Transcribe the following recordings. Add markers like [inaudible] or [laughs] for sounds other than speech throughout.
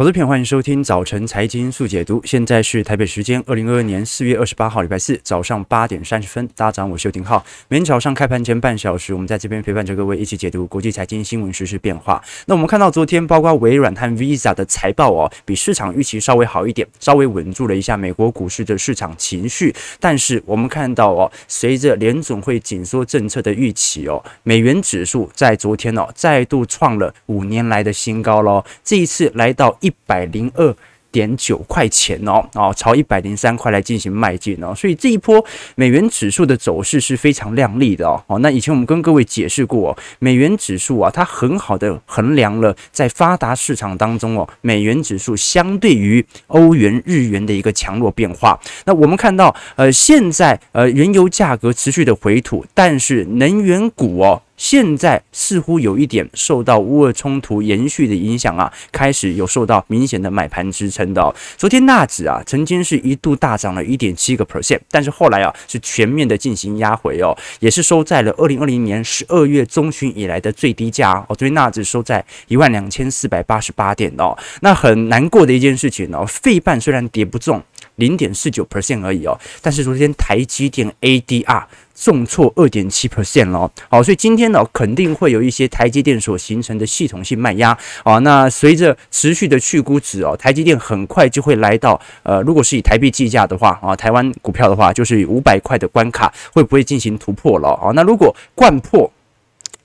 好的，朋友欢迎收听早晨财经速解读。现在是台北时间二零二二年四月二十八号，礼拜四早上八点三十分。大家早上，我是邱廷浩。每天早上开盘前半小时，我们在这边陪伴着各位一起解读国际财经新闻、时事变化。那我们看到昨天，包括微软和 Visa 的财报哦，比市场预期稍微好一点，稍微稳住了一下美国股市的市场情绪。但是我们看到哦，随着联总会紧缩政策的预期哦，美元指数在昨天哦再度创了五年来的新高喽。这一次来到一。一百零二点九块钱哦，哦，朝一百零三块来进行迈进哦，所以这一波美元指数的走势是非常亮丽的哦。哦，那以前我们跟各位解释过，美元指数啊，它很好的衡量了在发达市场当中哦，美元指数相对于欧元、日元的一个强弱变化。那我们看到，呃，现在呃，原油价格持续的回吐，但是能源股哦。现在似乎有一点受到乌俄冲突延续的影响啊，开始有受到明显的买盘支撑的。昨天纳指啊，曾经是一度大涨了一点七个 percent，但是后来啊，是全面的进行压回哦，也是收在了二零二零年十二月中旬以来的最低价哦。昨天纳指收在一万两千四百八十八点哦。那很难过的一件事情哦，费半虽然跌不重零点四九 percent 而已哦，但是昨天台积电 ADR。重挫二点七 percent 了，好，所以今天呢，肯定会有一些台积电所形成的系统性卖压啊。那随着持续的去估值哦，台积电很快就会来到呃，如果是以台币计价的话啊，台湾股票的话，就是五百块的关卡会不会进行突破了啊？那如果贯破。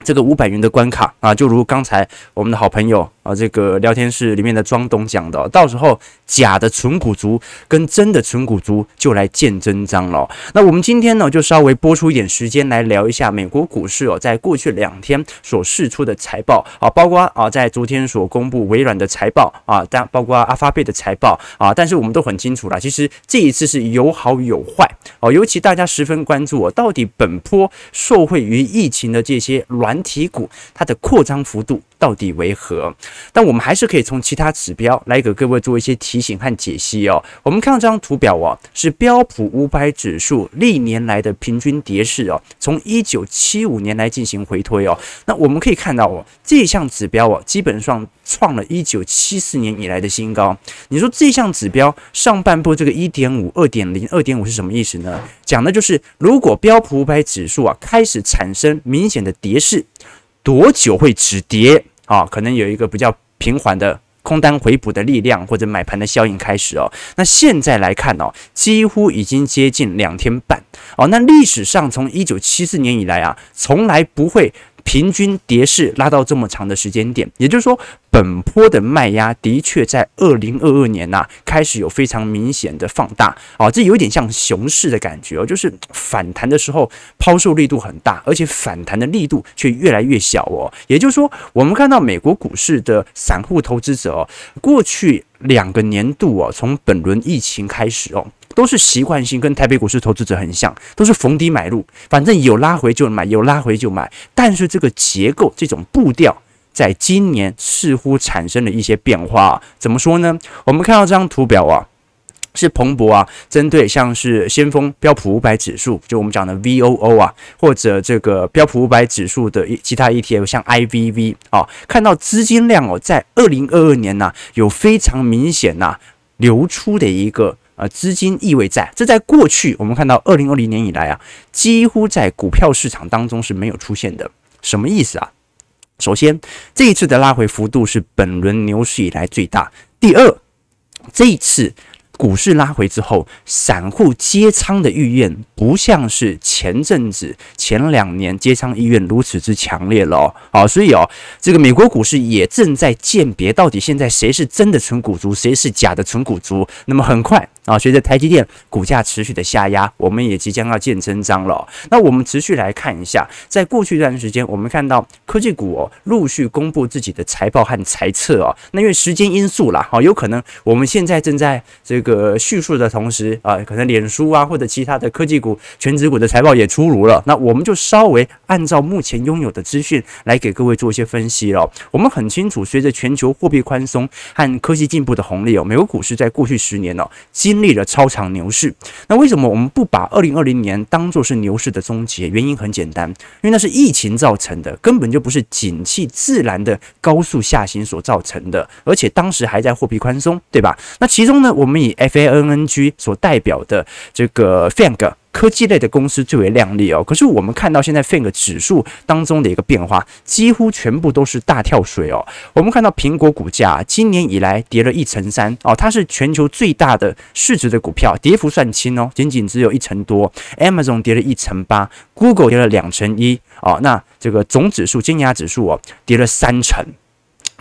这个五百元的关卡啊，就如刚才我们的好朋友啊，这个聊天室里面的庄董讲的，到时候假的纯股族跟真的纯股族就来见真章了。那我们今天呢，就稍微拨出一点时间来聊一下美国股市哦，在过去两天所释出的财报啊，包括啊，在昨天所公布微软的财报啊，但包括阿发贝的财报啊，但是我们都很清楚啦，其实这一次是有好有坏哦，尤其大家十分关注哦，到底本波受惠于疫情的这些软软体股它的扩张幅度到底为何？但我们还是可以从其他指标来给各位做一些提醒和解析哦。我们看到这张图表哦，是标普五百指数历年来的平均跌势哦，从一九七五年来进行回推哦。那我们可以看到哦，这项指标哦，基本上创了一九七四年以来的新高。你说这项指标上半部这个一点五、二点零、二点五是什么意思呢？讲的就是如果标普五百指数啊开始产生明显的跌势。多久会止跌啊？可能有一个比较平缓的空单回补的力量，或者买盘的效应开始哦。那现在来看哦，几乎已经接近两天半哦。那历史上从一九七四年以来啊，从来不会。平均跌势拉到这么长的时间点，也就是说，本波的卖压的确在二零二二年呐、开始有非常明显的放大啊，这有点像熊市的感觉哦，就是反弹的时候抛售力度很大，而且反弹的力度却越来越小哦。也就是说，我们看到美国股市的散户投资者哦，过去两个年度哦，从本轮疫情开始哦。都是习惯性跟台北股市投资者很像，都是逢低买入，反正有拉回就买，有拉回就买。但是这个结构、这种步调，在今年似乎产生了一些变化。怎么说呢？我们看到这张图表啊，是彭博啊，针对像是先锋标普五百指数，就我们讲的 VOO 啊，或者这个标普五百指数的其他 ETF，像 IVV 啊，看到资金量哦，在二零二二年呐、有非常明显呐流出的一个。呃，资金意味在，这在过去我们看到二零二零年以来啊，几乎在股票市场当中是没有出现的。什么意思啊？首先，这一次的拉回幅度是本轮牛市以来最大。第二，这一次。股市拉回之后，散户接仓的意愿不像是前阵子前两年接仓意愿如此之强烈了哦，好，所以哦，这个美国股市也正在鉴别到底现在谁是真的纯股族，谁是假的纯股族。那么很快啊，随着台积电股价持续的下压，我们也即将要见真章了。那我们持续来看一下，在过去一段时间，我们看到科技股哦陆续公布自己的财报和财测哦，那因为时间因素啦，好，有可能我们现在正在这个。叙述的同时啊，可能脸书啊或者其他的科技股、全职股的财报也出炉了。那我们就稍微按照目前拥有的资讯来给各位做一些分析了。我们很清楚，随着全球货币宽松和科技进步的红利哦，美国股市在过去十年哦经历了超长牛市。那为什么我们不把二零二零年当作是牛市的终结？原因很简单，因为那是疫情造成的，根本就不是景气自然的高速下行所造成的，而且当时还在货币宽松，对吧？那其中呢，我们以 FANG 所代表的这个 FANG。科技类的公司最为亮丽哦，可是我们看到现在 FANG 指数当中的一个变化，几乎全部都是大跳水哦。我们看到苹果股价今年以来跌了一成三哦，它是全球最大的市值的股票，跌幅算轻哦，仅仅只有一成多。Amazon 跌了一成八，Google 跌了两成一哦，那这个总指数、金牙指数哦，跌了三成。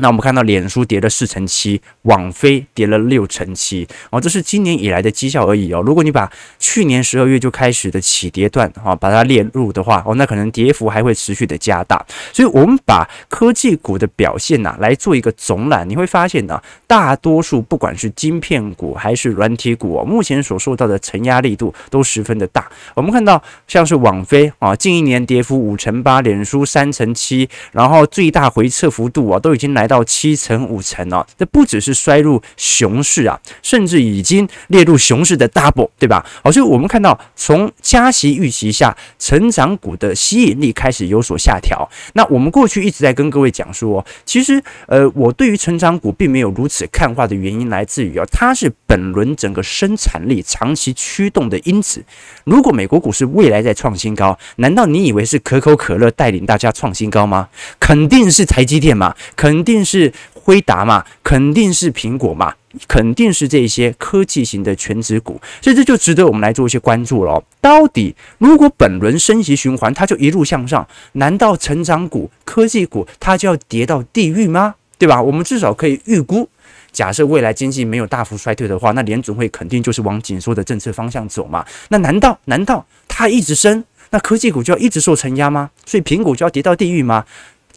那我们看到脸书跌了四成七，网飞跌了六成七哦，这是今年以来的绩效而已哦。如果你把去年十二月就开始的起跌段哈，把它列入的话哦，那可能跌幅还会持续的加大。所以，我们把科技股的表现呐来做一个总览，你会发现呢，大多数不管是晶片股还是软体股哦，目前所受到的承压力度都十分的大。我们看到像是网飞啊，近一年跌幅五成八，脸书三成七，然后最大回撤幅度啊，都已经来。到七成五成哦，这不只是衰入熊市啊，甚至已经列入熊市的 double，对吧？好，所以我们看到从加息预期下，成长股的吸引力开始有所下调。那我们过去一直在跟各位讲说，其实呃，我对于成长股并没有如此看化的原因来自于啊，它是本轮整个生产力长期驱动的因子。如果美国股市未来在创新高，难道你以为是可口可乐带领大家创新高吗？肯定是台积电嘛，肯定。定是辉达嘛，肯定是苹果嘛，肯定是这些科技型的全值股，所以这就值得我们来做一些关注了。到底如果本轮升息循环它就一路向上，难道成长股、科技股它就要跌到地狱吗？对吧？我们至少可以预估，假设未来经济没有大幅衰退的话，那联准会肯定就是往紧缩的政策方向走嘛。那难道难道它一直升，那科技股就要一直受承压吗？所以苹果就要跌到地狱吗？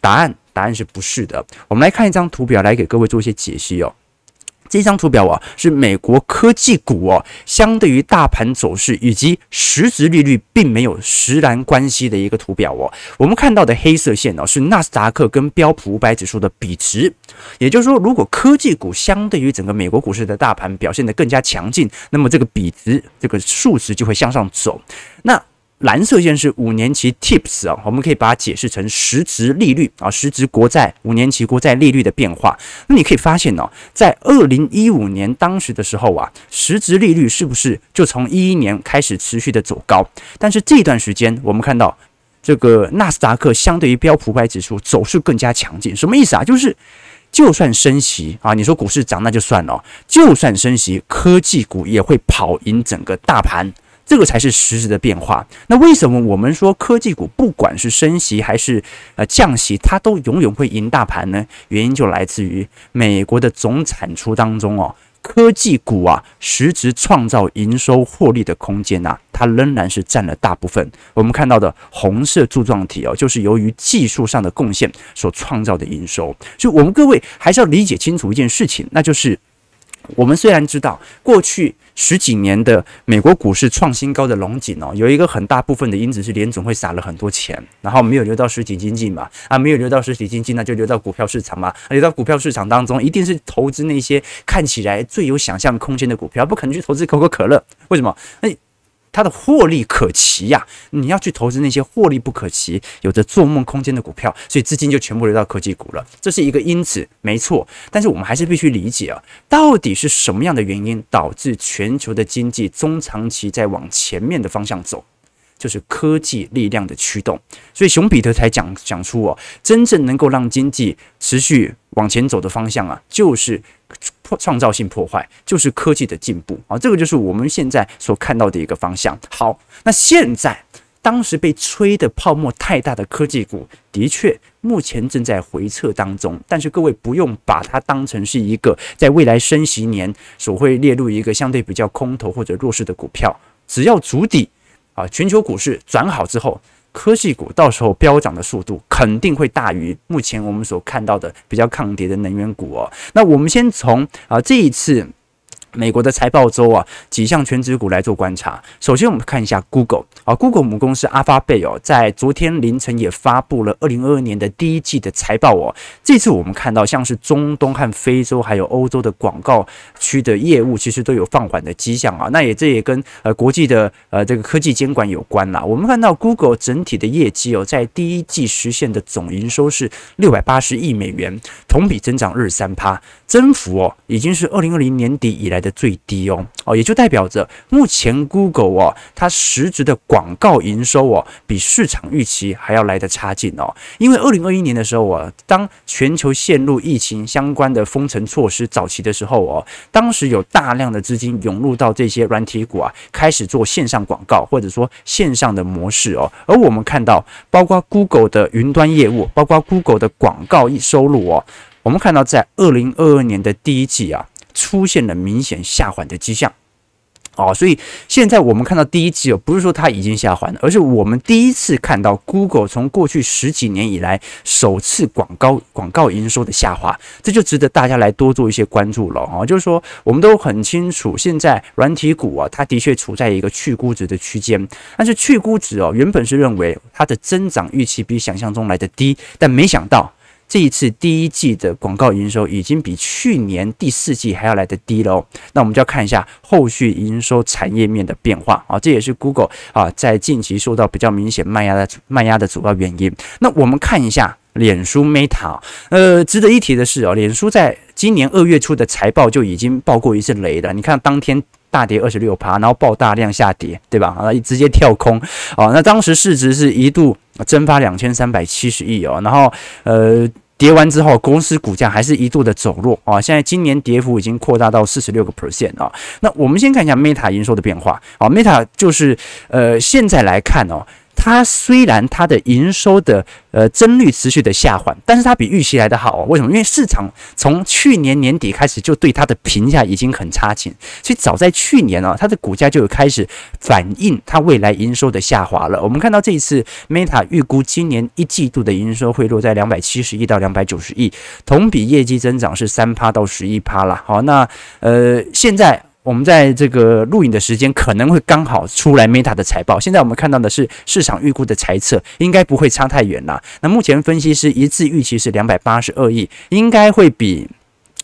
答案。答案是不是的？我们来看一张图表，来给各位做一些解析哦。这张图表啊，是美国科技股哦，相对于大盘走势以及实质利率并没有实然关系的一个图表哦。我们看到的黑色线哦，是纳斯达克跟标普五百指数的比值。也就是说，如果科技股相对于整个美国股市的大盘表现得更加强劲，那么这个比值这个数值就会向上走。那蓝色线是五年期 TIPS 啊，我们可以把它解释成实质利率啊，实质国债五年期国债利率的变化。那你可以发现哦，在二零一五年当时的时候啊，实质利率是不是就从一一年开始持续的走高？但是这段时间我们看到这个纳斯达克相对于标普五百指数走势更加强劲，什么意思啊？就是就算升息啊，你说股市涨那就算了，就算升息，科技股也会跑赢整个大盘。这个才是实质的变化。那为什么我们说科技股不管是升息还是呃降息，它都永远会赢大盘呢？原因就来自于美国的总产出当中哦，科技股啊实质创造营收获利的空间呐、它仍然是占了大部分。我们看到的红色柱状体哦，就是由于技术上的贡献所创造的营收。所以，我们各位还是要理解清楚一件事情，那就是。我们虽然知道过去十几年的美国股市创新高的龙井哦，有一个很大部分的因子是联总会撒了很多钱，然后没有流到实体经济嘛，啊，没有流到实体经济，那就流到股票市场嘛，流到股票市场当中，一定是投资那些看起来最有想象空间的股票，不可能去投资可口可乐，为什么？那。它的获利可期呀，你要去投资那些获利不可期、有着做梦空间的股票，所以资金就全部流到科技股了，这是一个因子，没错。但是我们还是必须理解啊，到底是什么样的原因导致全球的经济中长期在往前面的方向走？就是科技力量的驱动。所以熊彼特才讲讲出哦，真正能够让经济持续往前走的方向啊，就是。破创造性破坏就是科技的进步啊，这个就是我们现在所看到的一个方向。好，那现在当时被吹的泡沫太大的科技股，的确目前正在回撤当中。但是各位不用把它当成是一个在未来升息年所会列入一个相对比较空头或者弱势的股票。只要筑底啊，全球股市转好之后。科技股到时候飙涨的速度肯定会大于目前我们所看到的比较抗跌的能源股哦。那我们先从啊这一次美国的财报周啊，几项权值股来做观察。首先，我们看一下 Google 啊，Google 母公司 Alphabet 哦，在昨天凌晨也发布了二零二二年的第一季的财报哦。这次我们看到，像是中东和非洲还有欧洲的广告区的业务，其实都有放缓的迹象啊。那也这也跟呃国际的呃这个科技监管有关啦。我们看到 Google 整体的业绩哦，在第一季实现的总营收是六百八十亿美元，同比增长二十三趴，增幅哦已经是二零二零年底以来的最低哦哦，也就代表着目前 Google 哦，它实质的广告营收哦，比市场预期还要来得差劲哦。因为二零二一年的时候啊，当全球陷入疫情相关的封城措施早期的时候哦，当时有大量的资金涌入到这些软体股啊，开始做线上广告或者说线上的模式哦。而我们看到，包括 Google 的云端业务，包括 Google 的广告收入哦，我们看到在二零二二年的第一季啊。出现了明显下滑的迹象，哦，所以现在我们看到第一季哦，不是说它已经下滑了，而是我们第一次看到 Google 从过去十几年以来首次广告广告营收的下滑，这就值得大家来多做一些关注了啊。就是说，我们都很清楚，现在软体股啊，它的确处在一个去估值的区间，但是去估值哦，原本是认为它的增长预期比想象中来的低，但没想到。这一次第一季的广告营收已经比去年第四季还要来得低了哦，那我们就要看一下后续营收产业面的变化啊，这也是 Google 啊在近期受到比较明显卖压的卖压的主要原因。那我们看一下脸书 Meta，呃，值得一提的是哦，脸书在今年二月初的财报就已经爆过一次雷了，你看当天大跌二十六趴，然后爆大量下跌，对吧？啊，直接跳空哦，那当时市值是一度。蒸发两千三百七十亿哦，然后呃跌完之后，公司股价还是一度的走弱啊。现在今年跌幅已经扩大到四十六个 percent 啊。那我们先看一下 Meta 营收的变化啊，Meta 就是呃现在来看哦。它虽然它的营收的呃增率持续的下滑，但是它比预期来的好哦。为什么？因为市场从去年年底开始就对它的评价已经很差劲，所以早在去年啊，它的股价就有开始反映它未来营收的下滑了。我们看到这一次 Meta 预估今年一季度的营收会落在两百七十亿到两百九十亿，同比业绩增长是三趴到十一趴了。好，那呃现在。我们在这个录影的时间可能会刚好出来 Meta 的财报。现在我们看到的是市场预估的财测，应该不会差太远啦。那目前分析师一致预期是两百八十二亿，应该会比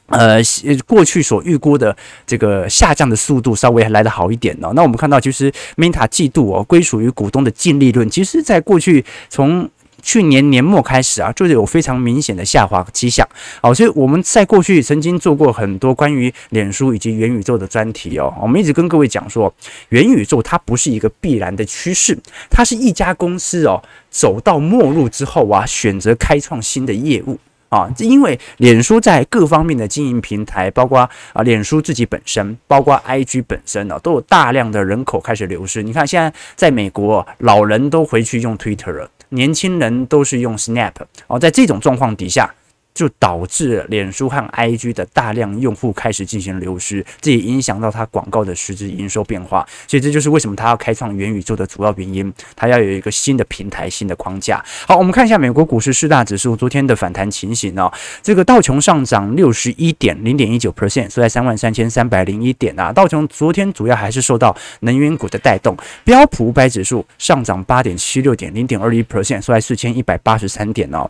呃过去所预估的这个下降的速度稍微还来得好一点哦。那我们看到，其实 Meta 季度哦归属于股东的净利润，其实在过去从去年年末开始啊，就是有非常明显的下滑迹象。好，所以我们在过去曾经做过很多关于脸书以及元宇宙的专题哦。我们一直跟各位讲说，元宇宙它不是一个必然的趋势，它是一家公司哦走到末路之后啊，选择开创新的业务啊。因为脸书在各方面的经营平台，包括啊脸书自己本身，包括 IG 本身呢，都有大量的人口开始流失。你看现在在美国，老人都回去用 Twitter 了。年轻人都是用 Snap 哦，在这种状况底下。就导致脸书和 IG 的大量用户开始进行流失，这也影响到它广告的实质营收变化。所以这就是为什么它要开创元宇宙的主要原因。它要有一个新的平台、新的框架。好，我们看一下美国股市四大指数昨天的反弹情形哦。这个道琼上涨六十一点零点一九 percent，收在三万三千三百零一点啊。道琼昨天主要还是受到能源股的带动。标普五百指数上涨八点七六点零点二一 percent，收在四千一百八十三点哦。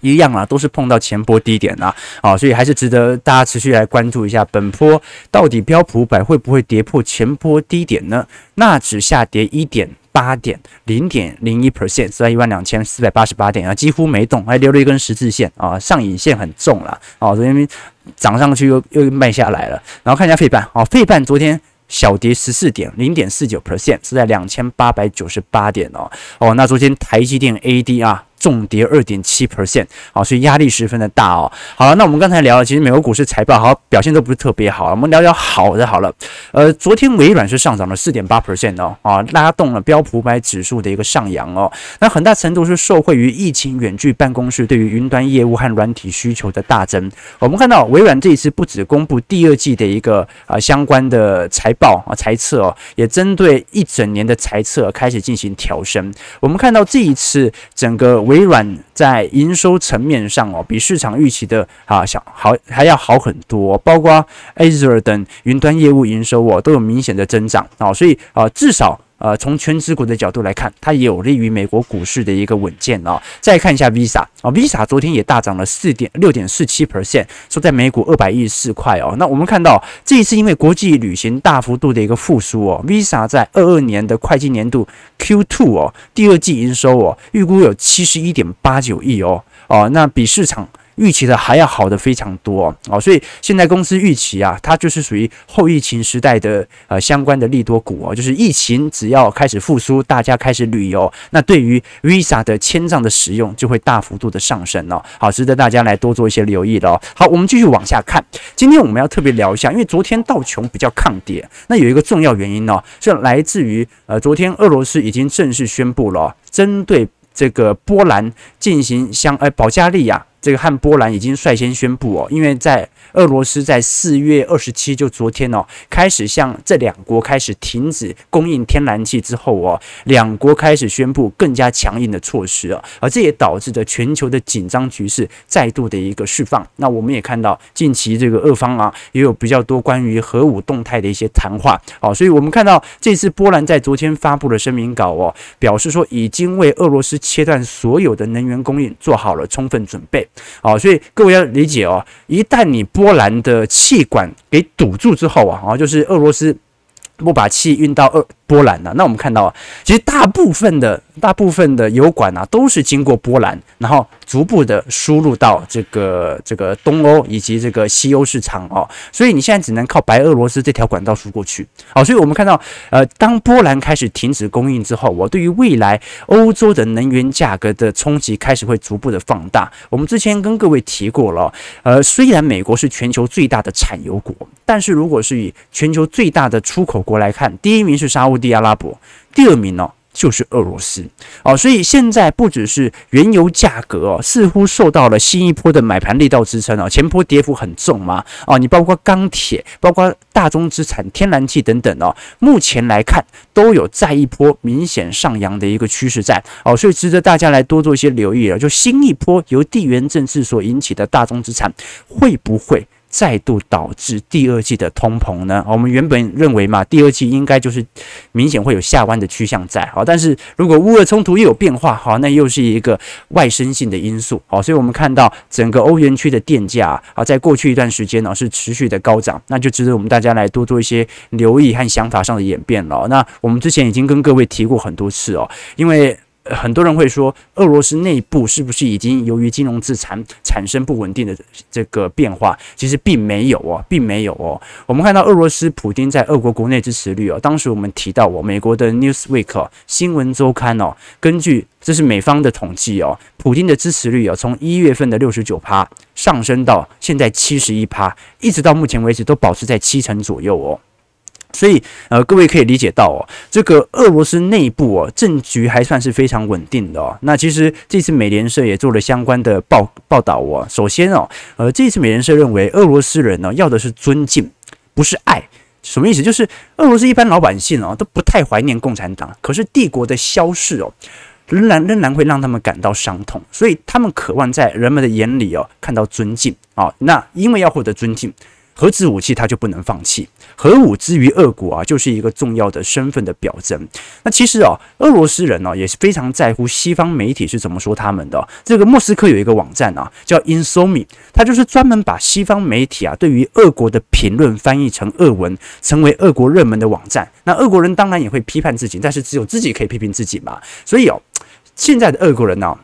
一样啊，都是碰到前波低点啊，啊，所以还是值得大家持续来关注一下，本波到底标普百会不会跌破前波低点呢？那只下跌一点八点零点零一 percent，是在一万两千四百八十八点啊，几乎没动，还留了一根十字线啊，上影线很重了啊，昨天涨上去又又卖下来了，然后看一下费半啊，费半昨天。小跌十四点零点四九 percent，是在两千八百九十八点哦哦。那昨天台积电 AD 啊重跌二点七 percent，好，所以压力十分的大哦。好了，那我们刚才聊了，其实美国股市财报好表现都不是特别好，我们聊聊好的好了。呃，昨天微软是上涨了四点八 percent 哦啊，拉动了标普五百指数的一个上扬哦。那很大程度是受惠于疫情远距办公室对于云端业务和软体需求的大增。我们看到微软这一次不止公布第二季的一个啊相关的财报啊，财测哦，也针对一整年的财测开始进行调升。我们看到这一次整个微软在营收层面上哦，比市场预期的啊小好还要好很多，包括 Azure 等云端业务营收哦都有明显的增长啊，所以啊至少。呃，从权值股的角度来看，它也有利于美国股市的一个稳健哦。再看一下 Visa 啊、哦，Visa 昨天也大涨了四点六点四七 percent，收在每股二百一十四块哦。那我们看到这一次因为国际旅行大幅度的一个复苏哦，Visa 在二二年的会计年度 Q2 哦，第二季营收哦，预估有七十一点八九亿哦哦，那比市场。预期的还要好的非常多哦，所以现在公司预期啊，它就是属于后疫情时代的呃相关的利多股哦，就是疫情只要开始复苏，大家开始旅游，那对于 Visa 的签账的使用就会大幅度的上升哦，好，值得大家来多做一些留意的哦。好，我们继续往下看，今天我们要特别聊一下，因为昨天道琼比较抗跌，那有一个重要原因哦，是来自于呃昨天俄罗斯已经正式宣布了，针对这个波兰进行相呃保加利亚。这个和波兰已经率先宣布哦，因为在俄罗斯在四月二十七，就昨天哦，开始向这两国开始停止供应天然气之后哦，两国开始宣布更加强硬的措施啊，而这也导致着全球的紧张局势再度的一个释放。那我们也看到近期这个俄方啊，也有比较多关于核武动态的一些谈话哦，所以我们看到这次波兰在昨天发布的声明稿哦，表示说已经为俄罗斯切断所有的能源供应做好了充分准备。好，所以各位要理解哦，一旦你不波兰的气管给堵住之后啊，然后，就是俄罗斯不把气运到俄波兰了，那我们看到啊，其实大部分的。大部分的油管啊，都是经过波兰，然后逐步的输入到这个这个东欧以及这个西欧市场哦，所以你现在只能靠白俄罗斯这条管道输过去。好，所以我们看到，呃，当波兰开始停止供应之后，我对于未来欧洲的能源价格的冲击开始会逐步的放大。我们之前跟各位提过了，呃，虽然美国是全球最大的产油国，但是如果是以全球最大的出口国来看，第一名是沙乌地阿拉伯，第二名呢？就是俄罗斯哦，所以现在不只是原油价格哦，似乎受到了新一波的买盘力道支撑哦，前波跌幅很重嘛哦，你包括钢铁、包括大宗资产、天然气等等哦，目前来看都有再一波明显上扬的一个趋势在哦，所以值得大家来多做一些留意了，就新一波由地缘政治所引起的大宗资产会不会？再度导致第二季的通膨呢？我们原本认为嘛，第二季应该就是明显会有下弯的趋向在。好，但是如果乌俄冲突又有变化，好，那又是一个外生性的因素。好，所以我们看到整个欧元区的电价啊，在过去一段时间呢是持续的高涨，那就值得我们大家来多做一些留意和想法上的演变了。那我们之前已经跟各位提过很多次哦，因为。很多人会说，俄罗斯内部是不是已经由于金融资产产生不稳定的这个变化？其实并没有哦，并没有哦。我们看到俄罗斯普京在俄国国内支持率哦，当时我们提到哦，美国的 Newsweek，新闻周刊哦，根据这是美方的统计哦，普京的支持率哦，从一月份的六十九趴上升到现在七十一趴，一直到目前为止都保持在七成左右哦。所以，呃，各位可以理解到哦，这个俄罗斯内部哦，政局还算是非常稳定的哦。那其实这次美联社也做了相关的报报道哦。首先哦，呃，这次美联社认为俄罗斯人呢要的是尊敬，不是爱。什么意思？就是俄罗斯一般老百姓哦都不太怀念共产党，可是帝国的消逝哦，仍然仍然会让他们感到伤痛，所以他们渴望在人们的眼里哦看到尊敬啊。那因为要获得尊敬。核子武器它就不能放弃，核武之于俄国啊，就是一个重要的身份的表征。那其实啊，俄罗斯人呢、也是非常在乎西方媒体是怎么说他们的。这个莫斯科有一个网站啊，叫 Insomi，它就是专门把西方媒体啊对于俄国的评论翻译成俄文，成为俄国热门的网站。那俄国人当然也会批判自己，但是只有自己可以批评自己嘛。所以哦，现在的俄国人呢、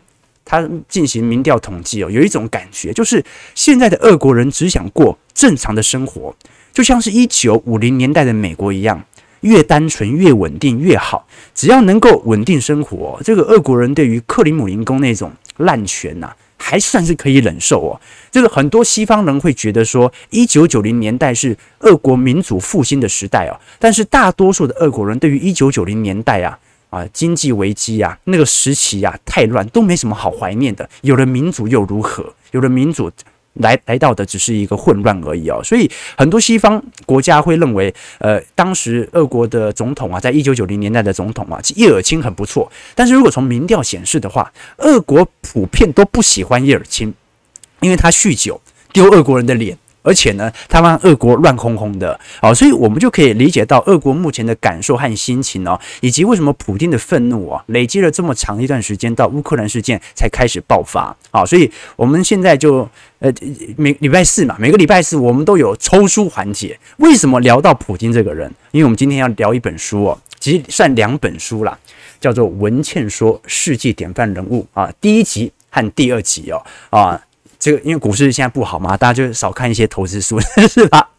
他进行民调统计哦，有一种感觉，就是现在的俄国人只想过正常的生活，就像是一九五零年代的美国一样，越单纯越稳定越好。只要能够稳定生活，这个俄国人对于克里姆林宫那种滥权呐，还算是可以忍受哦。这个很多西方人会觉得说，一九九零年代是俄国民主复兴的时代哦，但是大多数的俄国人对于一九九零年代啊。啊，经济危机啊，那个时期呀、啊，太乱，都没什么好怀念的。有了民主又如何？有了民主，来来到的只是一个混乱而已哦。所以很多西方国家会认为，呃，当时俄国的总统啊，在一九九零年代的总统啊，叶尔钦很不错。但是如果从民调显示的话，俄国普遍都不喜欢叶尔钦，因为他酗酒，丢俄国人的脸。而且呢，他让俄国乱哄哄的，好，所以我们就可以理解到俄国目前的感受和心情哦，以及为什么普京的愤怒啊，累积了这么长一段时间，到乌克兰事件才开始爆发，好，所以我们现在就呃每礼拜四嘛，每个礼拜四我们都有抽书环节。为什么聊到普京这个人？因为我们今天要聊一本书哦，其实算两本书啦，叫做《文茜说世界典范人物》啊，第一集和第二集哦啊。这个因为股市现在不好嘛，大家就少看一些投资书，[laughs] 是吧？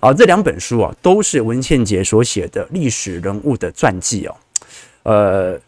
好，这两本书啊，都是文茜姐所写的历史人物的传记哦。呃，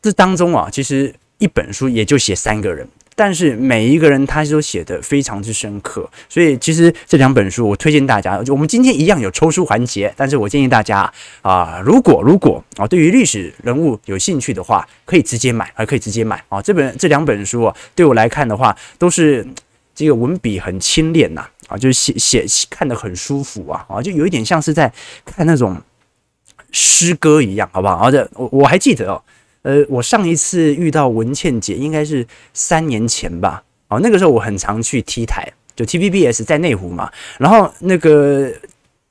这当中啊，其实一本书也就写三个人。但是每一个人他都写得非常之深刻，所以其实这两本书我推荐大家。我们今天一样有抽书环节，但是我建议大家啊，如果如果啊对于历史人物有兴趣的话，可以直接买，还可以直接买啊。这本这两本书啊，对我来看的话，都是这个文笔很清练呐啊，就是写写看得很舒服啊啊，就有一点像是在看那种诗歌一样，好不好？而且我我还记得哦。呃，我上一次遇到文倩姐应该是三年前吧。哦，那个时候我很常去 T 台，就 TVBS 在内湖嘛。然后那个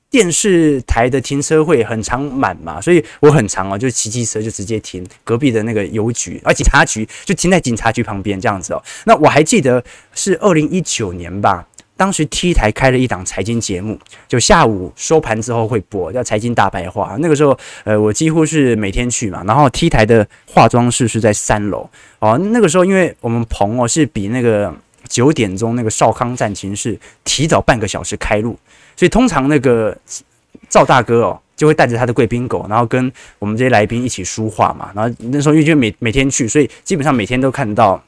电视台的停车位很常满嘛，所以我很常哦，就骑机车就直接停隔壁的那个邮局啊，警察局就停在警察局旁边这样子哦。那我还记得是二零一九年吧。当时 T 台开了一档财经节目，就下午收盘之后会播，叫《财经大白话》。那个时候，呃，我几乎是每天去嘛。然后 T 台的化妆室是在三楼哦。那个时候，因为我们棚哦是比那个九点钟那个少康战情室提早半个小时开录，所以通常那个赵大哥哦就会带着他的贵宾狗，然后跟我们这些来宾一起说话嘛。然后那时候因为每每天去，所以基本上每天都看到。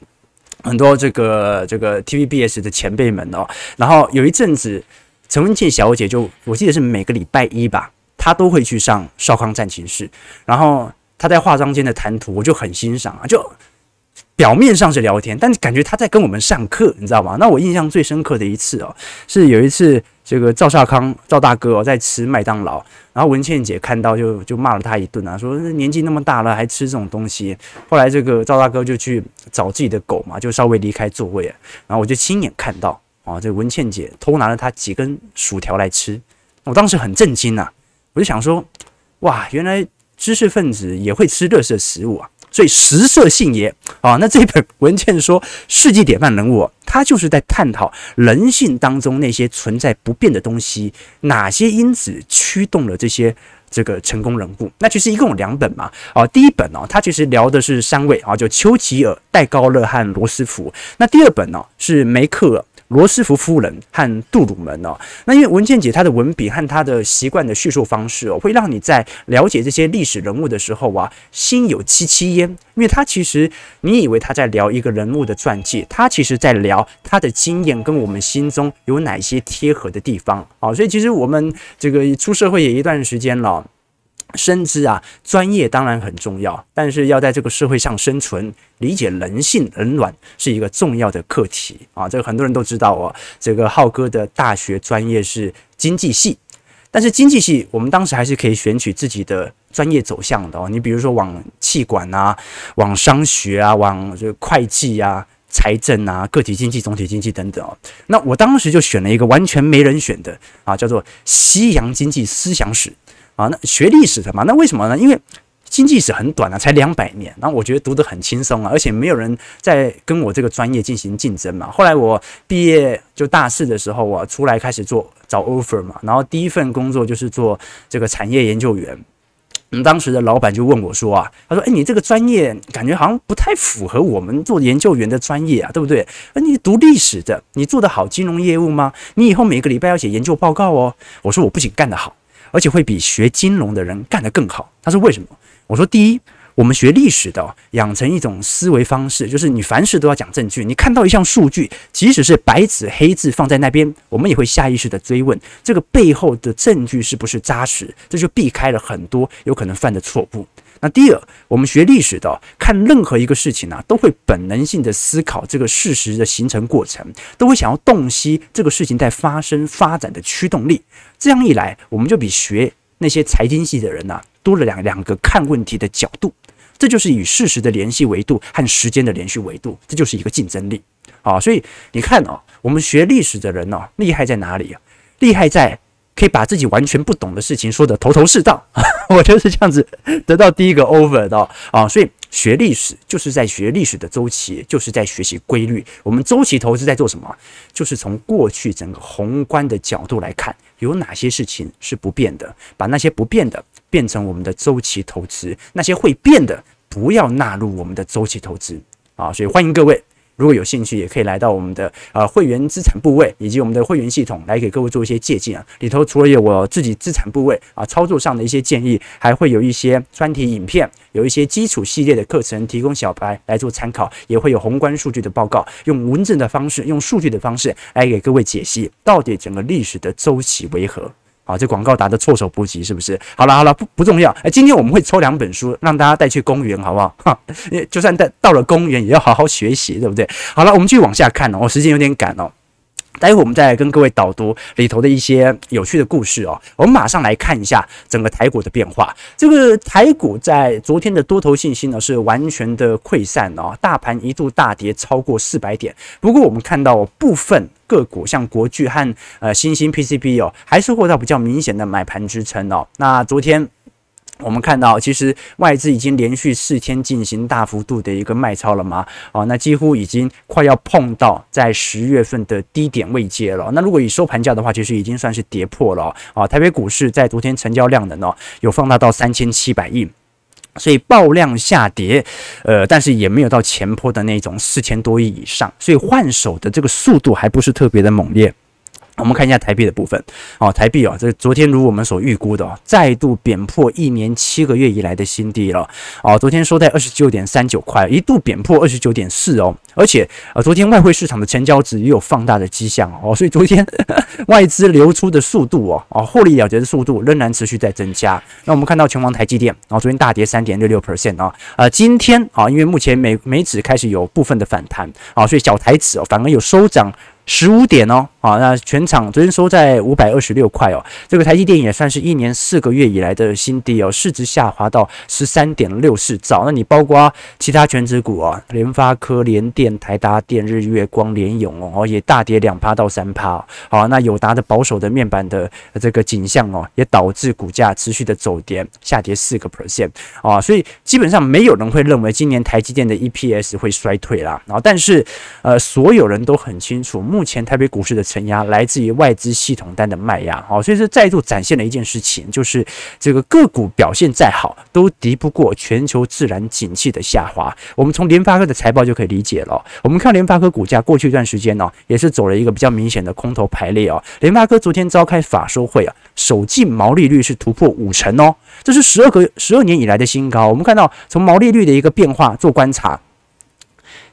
很多这个这个 TVBS 的前辈们哦，然后有一阵子，陈文茜小姐就我记得是每个礼拜一吧，她都会去上少康战情室，然后她在化妆间的谈吐我就很欣赏啊，就表面上是聊天，但是感觉她在跟我们上课，你知道吗？那我印象最深刻的一次哦，是有一次。这个赵少康赵大哥哦，在吃麦当劳，然后文倩姐看到就就骂了他一顿啊，说年纪那么大了还吃这种东西。后来这个赵大哥就去找自己的狗嘛，就稍微离开座位，然后我就亲眼看到啊，这文倩姐偷拿了他几根薯条来吃，我当时很震惊呐，我就想说，哇，原来知识分子也会吃垃圾食物啊。所以食色性也啊，那这本文件说世纪典范人物，他就是在探讨人性当中那些存在不变的东西，哪些因子驱动了这些这个成功人物？那其实一共有两本嘛，啊，第一本呢，他其实聊的是三位啊，就丘吉尔、戴高乐和罗斯福。那第二本呢是梅克尔。罗斯福夫人和杜鲁门哦，那因为文件姐她的文笔和她的习惯的叙述方式哦，会让你在了解这些历史人物的时候啊，心有戚戚焉。因为她其实你以为她在聊一个人物的传记，她其实在聊她的经验跟我们心中有哪些贴合的地方啊。所以其实我们这个出社会也一段时间了。深知啊，专业当然很重要，但是要在这个社会上生存，理解人性冷暖是一个重要的课题啊。这个很多人都知道哦。这个浩哥的大学专业是经济系，但是经济系我们当时还是可以选取自己的专业走向的哦。你比如说往企管啊，往商学啊，往这个会计啊、财政啊、个体经济、总体经济等等哦。那我当时就选了一个完全没人选的啊，叫做西洋经济思想史。啊，那学历史的嘛，那为什么呢？因为经济史很短啊，才两百年，然后我觉得读得很轻松啊，而且没有人在跟我这个专业进行竞争嘛。后来我毕业就大四的时候啊，出来开始做找 offer 嘛，然后第一份工作就是做这个产业研究员。嗯，当时的老板就问我说啊，他说：“哎，你这个专业感觉好像不太符合我们做研究员的专业啊，对不对？那你读历史的，你做得好金融业务吗？你以后每个礼拜要写研究报告哦。”我说：“我不仅干得好。”而且会比学金融的人干得更好。他说：“为什么？”我说：“第一，我们学历史的养成一种思维方式，就是你凡事都要讲证据。你看到一项数据，即使是白纸黑字放在那边，我们也会下意识地追问这个背后的证据是不是扎实。这就避开了很多有可能犯的错误。那第二，我们学历史的看任何一个事情啊，都会本能性的思考这个事实的形成过程，都会想要洞悉这个事情在发生发展的驱动力。这样一来，我们就比学那些财经系的人呐，多了两两个看问题的角度。这就是与事实的联系维度和时间的连续维度，这就是一个竞争力啊！所以你看哦，我们学历史的人哦，厉害在哪里啊？厉害在可以把自己完全不懂的事情说得头头是道，[laughs] 我就是这样子得到第一个 over 的啊！所以学历史就是在学历史的周期，就是在学习规律。我们周期投资在做什么？就是从过去整个宏观的角度来看，有哪些事情是不变的，把那些不变的变成我们的周期投资，那些会变的。不要纳入我们的周期投资啊，所以欢迎各位，如果有兴趣，也可以来到我们的呃会员资产部位以及我们的会员系统来给各位做一些借鉴啊。里头除了有我自己资产部位啊操作上的一些建议，还会有一些专题影片，有一些基础系列的课程提供小白来做参考，也会有宏观数据的报告，用文字的方式，用数据的方式来给各位解析到底整个历史的周期为何。啊，这广告打的措手不及，是不是？好了好了，不不重要。哎，今天我们会抽两本书，让大家带去公园，好不好？哈，[laughs] 就算带到了公园，也要好好学习，对不对？好了，我们继续往下看哦，我时间有点赶哦。待会我们再来跟各位导读里头的一些有趣的故事哦。我们马上来看一下整个台股的变化。这个台股在昨天的多头信心呢是完全的溃散哦，大盘一度大跌超过四百点。不过我们看到部分个股像国巨和呃新兴 PCB 哦，还是获得比较明显的买盘支撑哦。那昨天。我们看到，其实外资已经连续四天进行大幅度的一个卖超了嘛？哦，那几乎已经快要碰到在十月份的低点位阶了。那如果以收盘价的话，其实已经算是跌破了。啊，台北股市在昨天成交量的呢，有放大到三千七百亿，所以爆量下跌，呃，但是也没有到前坡的那种四千多亿以上，所以换手的这个速度还不是特别的猛烈。我们看一下台币的部分哦，台币哦，这昨天如我们所预估的，再度贬破一年七个月以来的新低了哦。昨天收在二十九点三九块，一度贬破二十九点四哦。而且呃，昨天外汇市场的成交值也有放大的迹象哦，所以昨天 [laughs] 外资流出的速度哦，哦，获利了结的速度仍然持续在增加。那我们看到全网台积电哦，昨天大跌三点六六 percent 啊，呃，今天啊，因为目前美美指开始有部分的反弹啊，所以小台指哦反而有收涨。十五点哦，啊，那全场昨天收在五百二十六块哦，这个台积电也算是一年四个月以来的新低哦，市值下滑到十三点六四兆。那你包括其他权值股啊，联发科、联电、台达电、日月光、联咏哦，也大跌两趴到三趴。好，那友达的保守的面板的这个景象哦，也导致股价持续的走跌，下跌四个 percent 啊，所以基本上没有人会认为今年台积电的 EPS 会衰退啦。然后，但是呃，所有人都很清楚。目前台北股市的承压来自于外资系统单的卖压，哦，所以这再度展现了一件事情，就是这个个股表现再好，都敌不过全球自然景气的下滑。我们从联发科的财报就可以理解了。我们看联发科股价过去一段时间呢，也是走了一个比较明显的空头排列哦。联发科昨天召开法说会啊，首季毛利率是突破五成哦，这是十二个十二年以来的新高。我们看到从毛利率的一个变化做观察。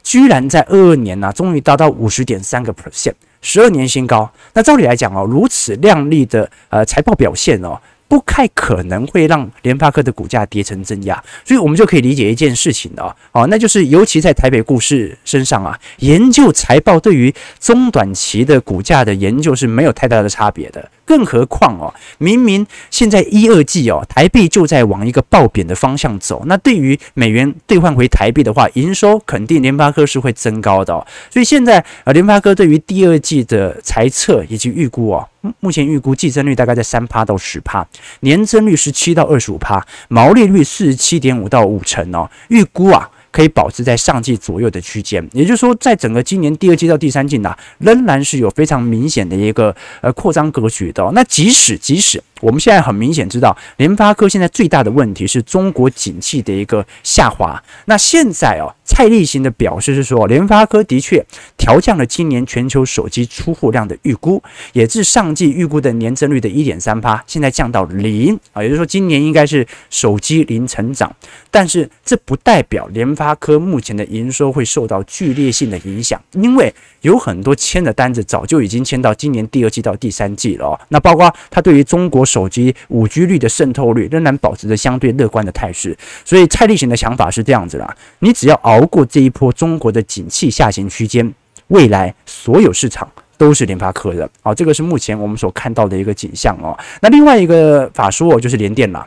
居然在二二年呢、终于达到五十点三个 percent，十二年新高。那照理来讲哦，如此亮丽的呃财报表现哦。不太可能会让联发科的股价跌成增压，所以我们就可以理解一件事情哦哦，那就是尤其在台北股市身上啊，研究财报对于中短期的股价的研究是没有太大的差别的。更何况哦，明明现在一二季哦，台币就在往一个暴贬的方向走，那对于美元兑换回台币的话，营收肯定联发科是会增高的哦。所以现在呃，联发科对于第二季的财测以及预估哦。目前预估季增率大概在三趴到十趴，年增率十七到二十五趴，毛利率四十七点五到五成哦，预估啊。可以保持在上季左右的区间，也就是说，在整个今年第二季到第三季呢，仍然是有非常明显的一个呃扩张格局的。那即使即使我们现在很明显知道，联发科现在最大的问题是中国景气的一个下滑。那现在哦，蔡立行的表示是说，联发科的确调降了今年全球手机出货量的预估，也自上季预估的年增率的一点三趴，现在降到零啊，也就是说今年应该是手机零成长。但是这不代表联发科目前的营收会受到剧烈性的影响，因为有很多签的单子早就已经签到今年第二季到第三季了哦。那包括他对于中国手机五 G 率的渗透率仍然保持着相对乐观的态势。所以蔡立行的想法是这样子啦，你只要熬过这一波中国的景气下行区间，未来所有市场都是联发科的。好，这个是目前我们所看到的一个景象哦。那另外一个法说就是联电啦。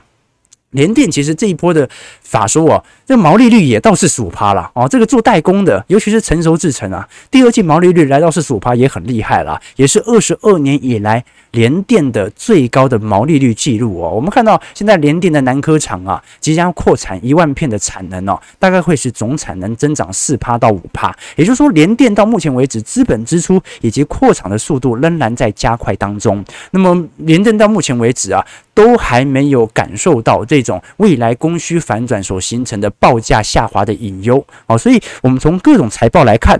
联电其实这一波的法说啊，这毛利率也到四十五趴了哦。这个做代工的，尤其是成熟制程啊，第二季毛利率来到四十五趴也很厉害了，也是二十二年以来联电的最高的毛利率记录哦。我们看到现在联电的南科厂啊，即将扩产一万片的产能哦，大概会使总产能增长四趴到五趴。也就是说，联电到目前为止资本支出以及扩厂的速度仍然在加快当中。那么联电到目前为止啊，都还没有感受到这种未来供需反转所形成的报价下滑的隐忧啊，所以我们从各种财报来看，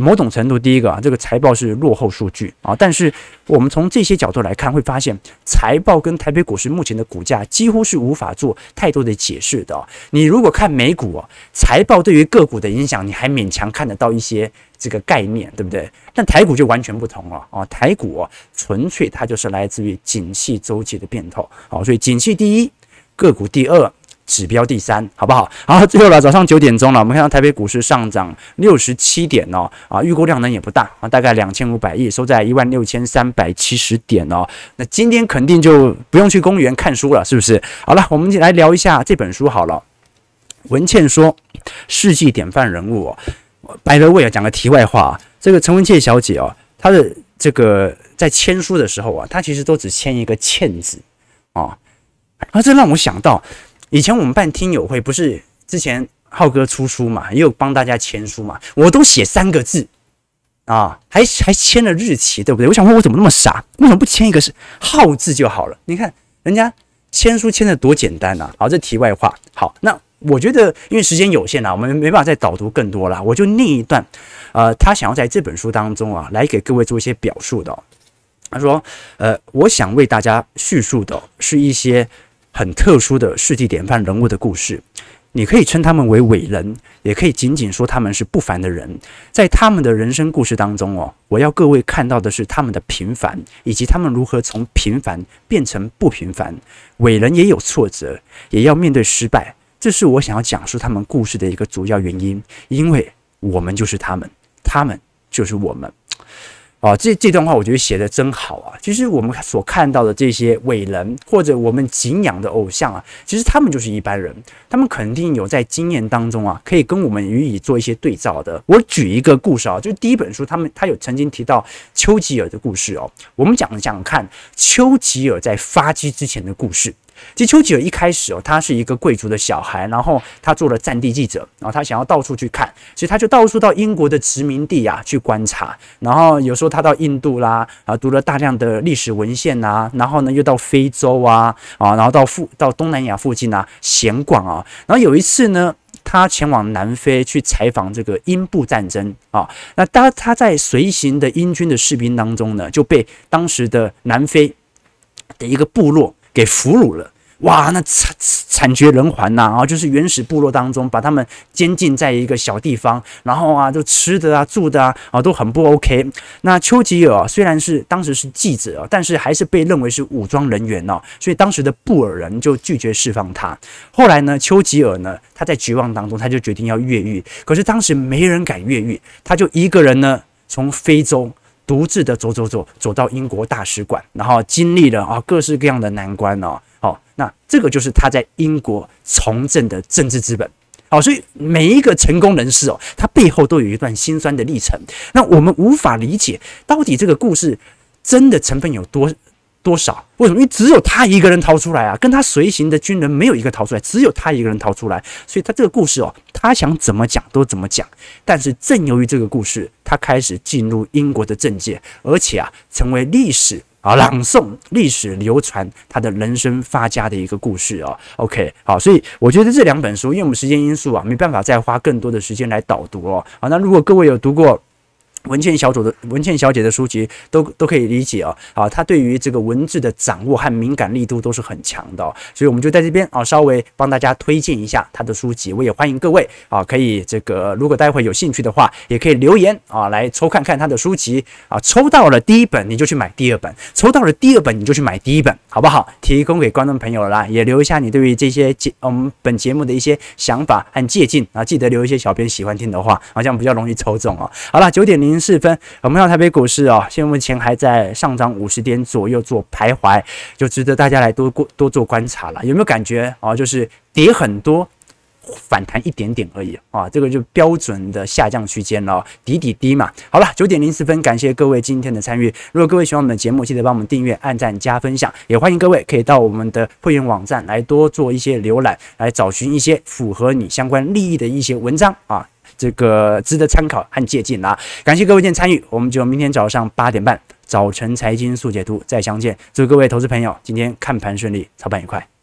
某种程度，第一个啊，这个财报是落后数据啊，但是我们从这些角度来看，会发现财报跟台北股市目前的股价几乎是无法做太多的解释的。你如果看美股啊，财报对于个股的影响，你还勉强看得到一些这个概念，对不对？但台股就完全不同了啊，台股啊，纯粹它就是来自于景气周期的变透啊，所以景气第一，个股第二。指标第三，好不好？好，最后了，早上九点钟了，我们看到台北股市上涨六十七点哦，啊，预估量能也不大啊，大概两千五百亿，收在一万六千三百七十点哦。那今天肯定就不用去公园看书了，是不是？好了，我们来聊一下这本书好了。文茜说，世纪典范人物哦。by the way 啊，讲个题外话啊，这个陈文茜小姐哦，她的这个在签书的时候啊，她其实都只签一个欠字啊，啊，这让我想到。以前我们办听友会，不是之前浩哥出书嘛，也有帮大家签书嘛，我都写三个字啊，还还签了日期，对不对？我想问，我怎么那么傻？为什么不签一个是浩字就好了？你看人家签书签的多简单呐！好，这题外话。好，那我觉得因为时间有限啊，我们没办法再导读更多了，我就念一段，呃，他想要在这本书当中啊，来给各位做一些表述的。他说，呃，我想为大家叙述的是一些。很特殊的世纪典范人物的故事，你可以称他们为伟人，也可以仅仅说他们是不凡的人。在他们的人生故事当中哦，我要各位看到的是他们的平凡，以及他们如何从平凡变成不平凡。伟人也有挫折，也要面对失败，这是我想要讲述他们故事的一个主要原因。因为我们就是他们，他们就是我们。啊，这这段话我觉得写得真好啊！其实我们所看到的这些伟人，或者我们敬仰的偶像啊，其实他们就是一般人，他们肯定有在经验当中啊，可以跟我们予以做一些对照的。我举一个故事啊，就是第一本书，他们他有曾经提到丘吉尔的故事哦。我们讲讲看丘吉尔在发迹之前的故事。其实丘吉尔一开始哦，他是一个贵族的小孩，然后他做了战地记者，然后他想要到处去看，所以他就到处到英国的殖民地啊去观察，然后有时候他到印度啦啊，读了大量的历史文献啊，然后呢又到非洲啊啊，然后到附到东南亚附近啊闲逛啊，然后有一次呢，他前往南非去采访这个英布战争啊，那当他在随行的英军的士兵当中呢，就被当时的南非的一个部落。给俘虏了，哇，那惨惨绝人寰呐！啊，就是原始部落当中把他们监禁在一个小地方，然后啊，就吃的啊、住的啊，啊都很不 OK。那丘吉尔虽然是当时是记者啊，但是还是被认为是武装人员哦，所以当时的布尔人就拒绝释放他。后来呢，丘吉尔呢，他在绝望当中，他就决定要越狱。可是当时没人敢越狱，他就一个人呢，从非洲。独自的走走走，走到英国大使馆，然后经历了啊各式各样的难关哦，好，那这个就是他在英国从政的政治资本，好，所以每一个成功人士哦，他背后都有一段辛酸的历程。那我们无法理解到底这个故事真的成分有多多少？为什么？因为只有他一个人逃出来啊，跟他随行的军人没有一个逃出来，只有他一个人逃出来，所以他这个故事哦，他想怎么讲都怎么讲。但是正由于这个故事，他开始进入英国的政界，而且啊，成为历史啊朗诵、历史流传他的人生发家的一个故事哦。OK，好，所以我觉得这两本书，因为我们时间因素啊，没办法再花更多的时间来导读哦。好，那如果各位有读过。文茜小组的文茜小姐的书籍都都可以理解啊，啊，她对于这个文字的掌握和敏感力度都是很强的，所以我们就在这边啊，稍微帮大家推荐一下她的书籍。我也欢迎各位啊，可以这个如果待会有兴趣的话，也可以留言啊来抽看看她的书籍啊，抽到了第一本你就去买第二本，抽到了第二本你就去买第一本，好不好？提供给观众朋友了啦，也留一下你对于这些节我们本节目的一些想法和借鉴啊，记得留一些小编喜欢听的话，好像比较容易抽中哦。好了，九点零。四分，我们看台北股市啊，现在目前还在上涨五十点左右做徘徊，就值得大家来多过多做观察了。有没有感觉啊？就是跌很多，反弹一点点而已啊，这个就标准的下降区间了，底底低嘛。好了，九点零四分，感谢各位今天的参与。如果各位喜欢我们的节目，记得帮我们订阅、按赞、加分享，也欢迎各位可以到我们的会员网站来多做一些浏览，来找寻一些符合你相关利益的一些文章啊。这个值得参考和借鉴啊！感谢各位今天参与，我们就明天早上八点半早晨财经速解读再相见。祝各位投资朋友今天看盘顺利，操盘愉快。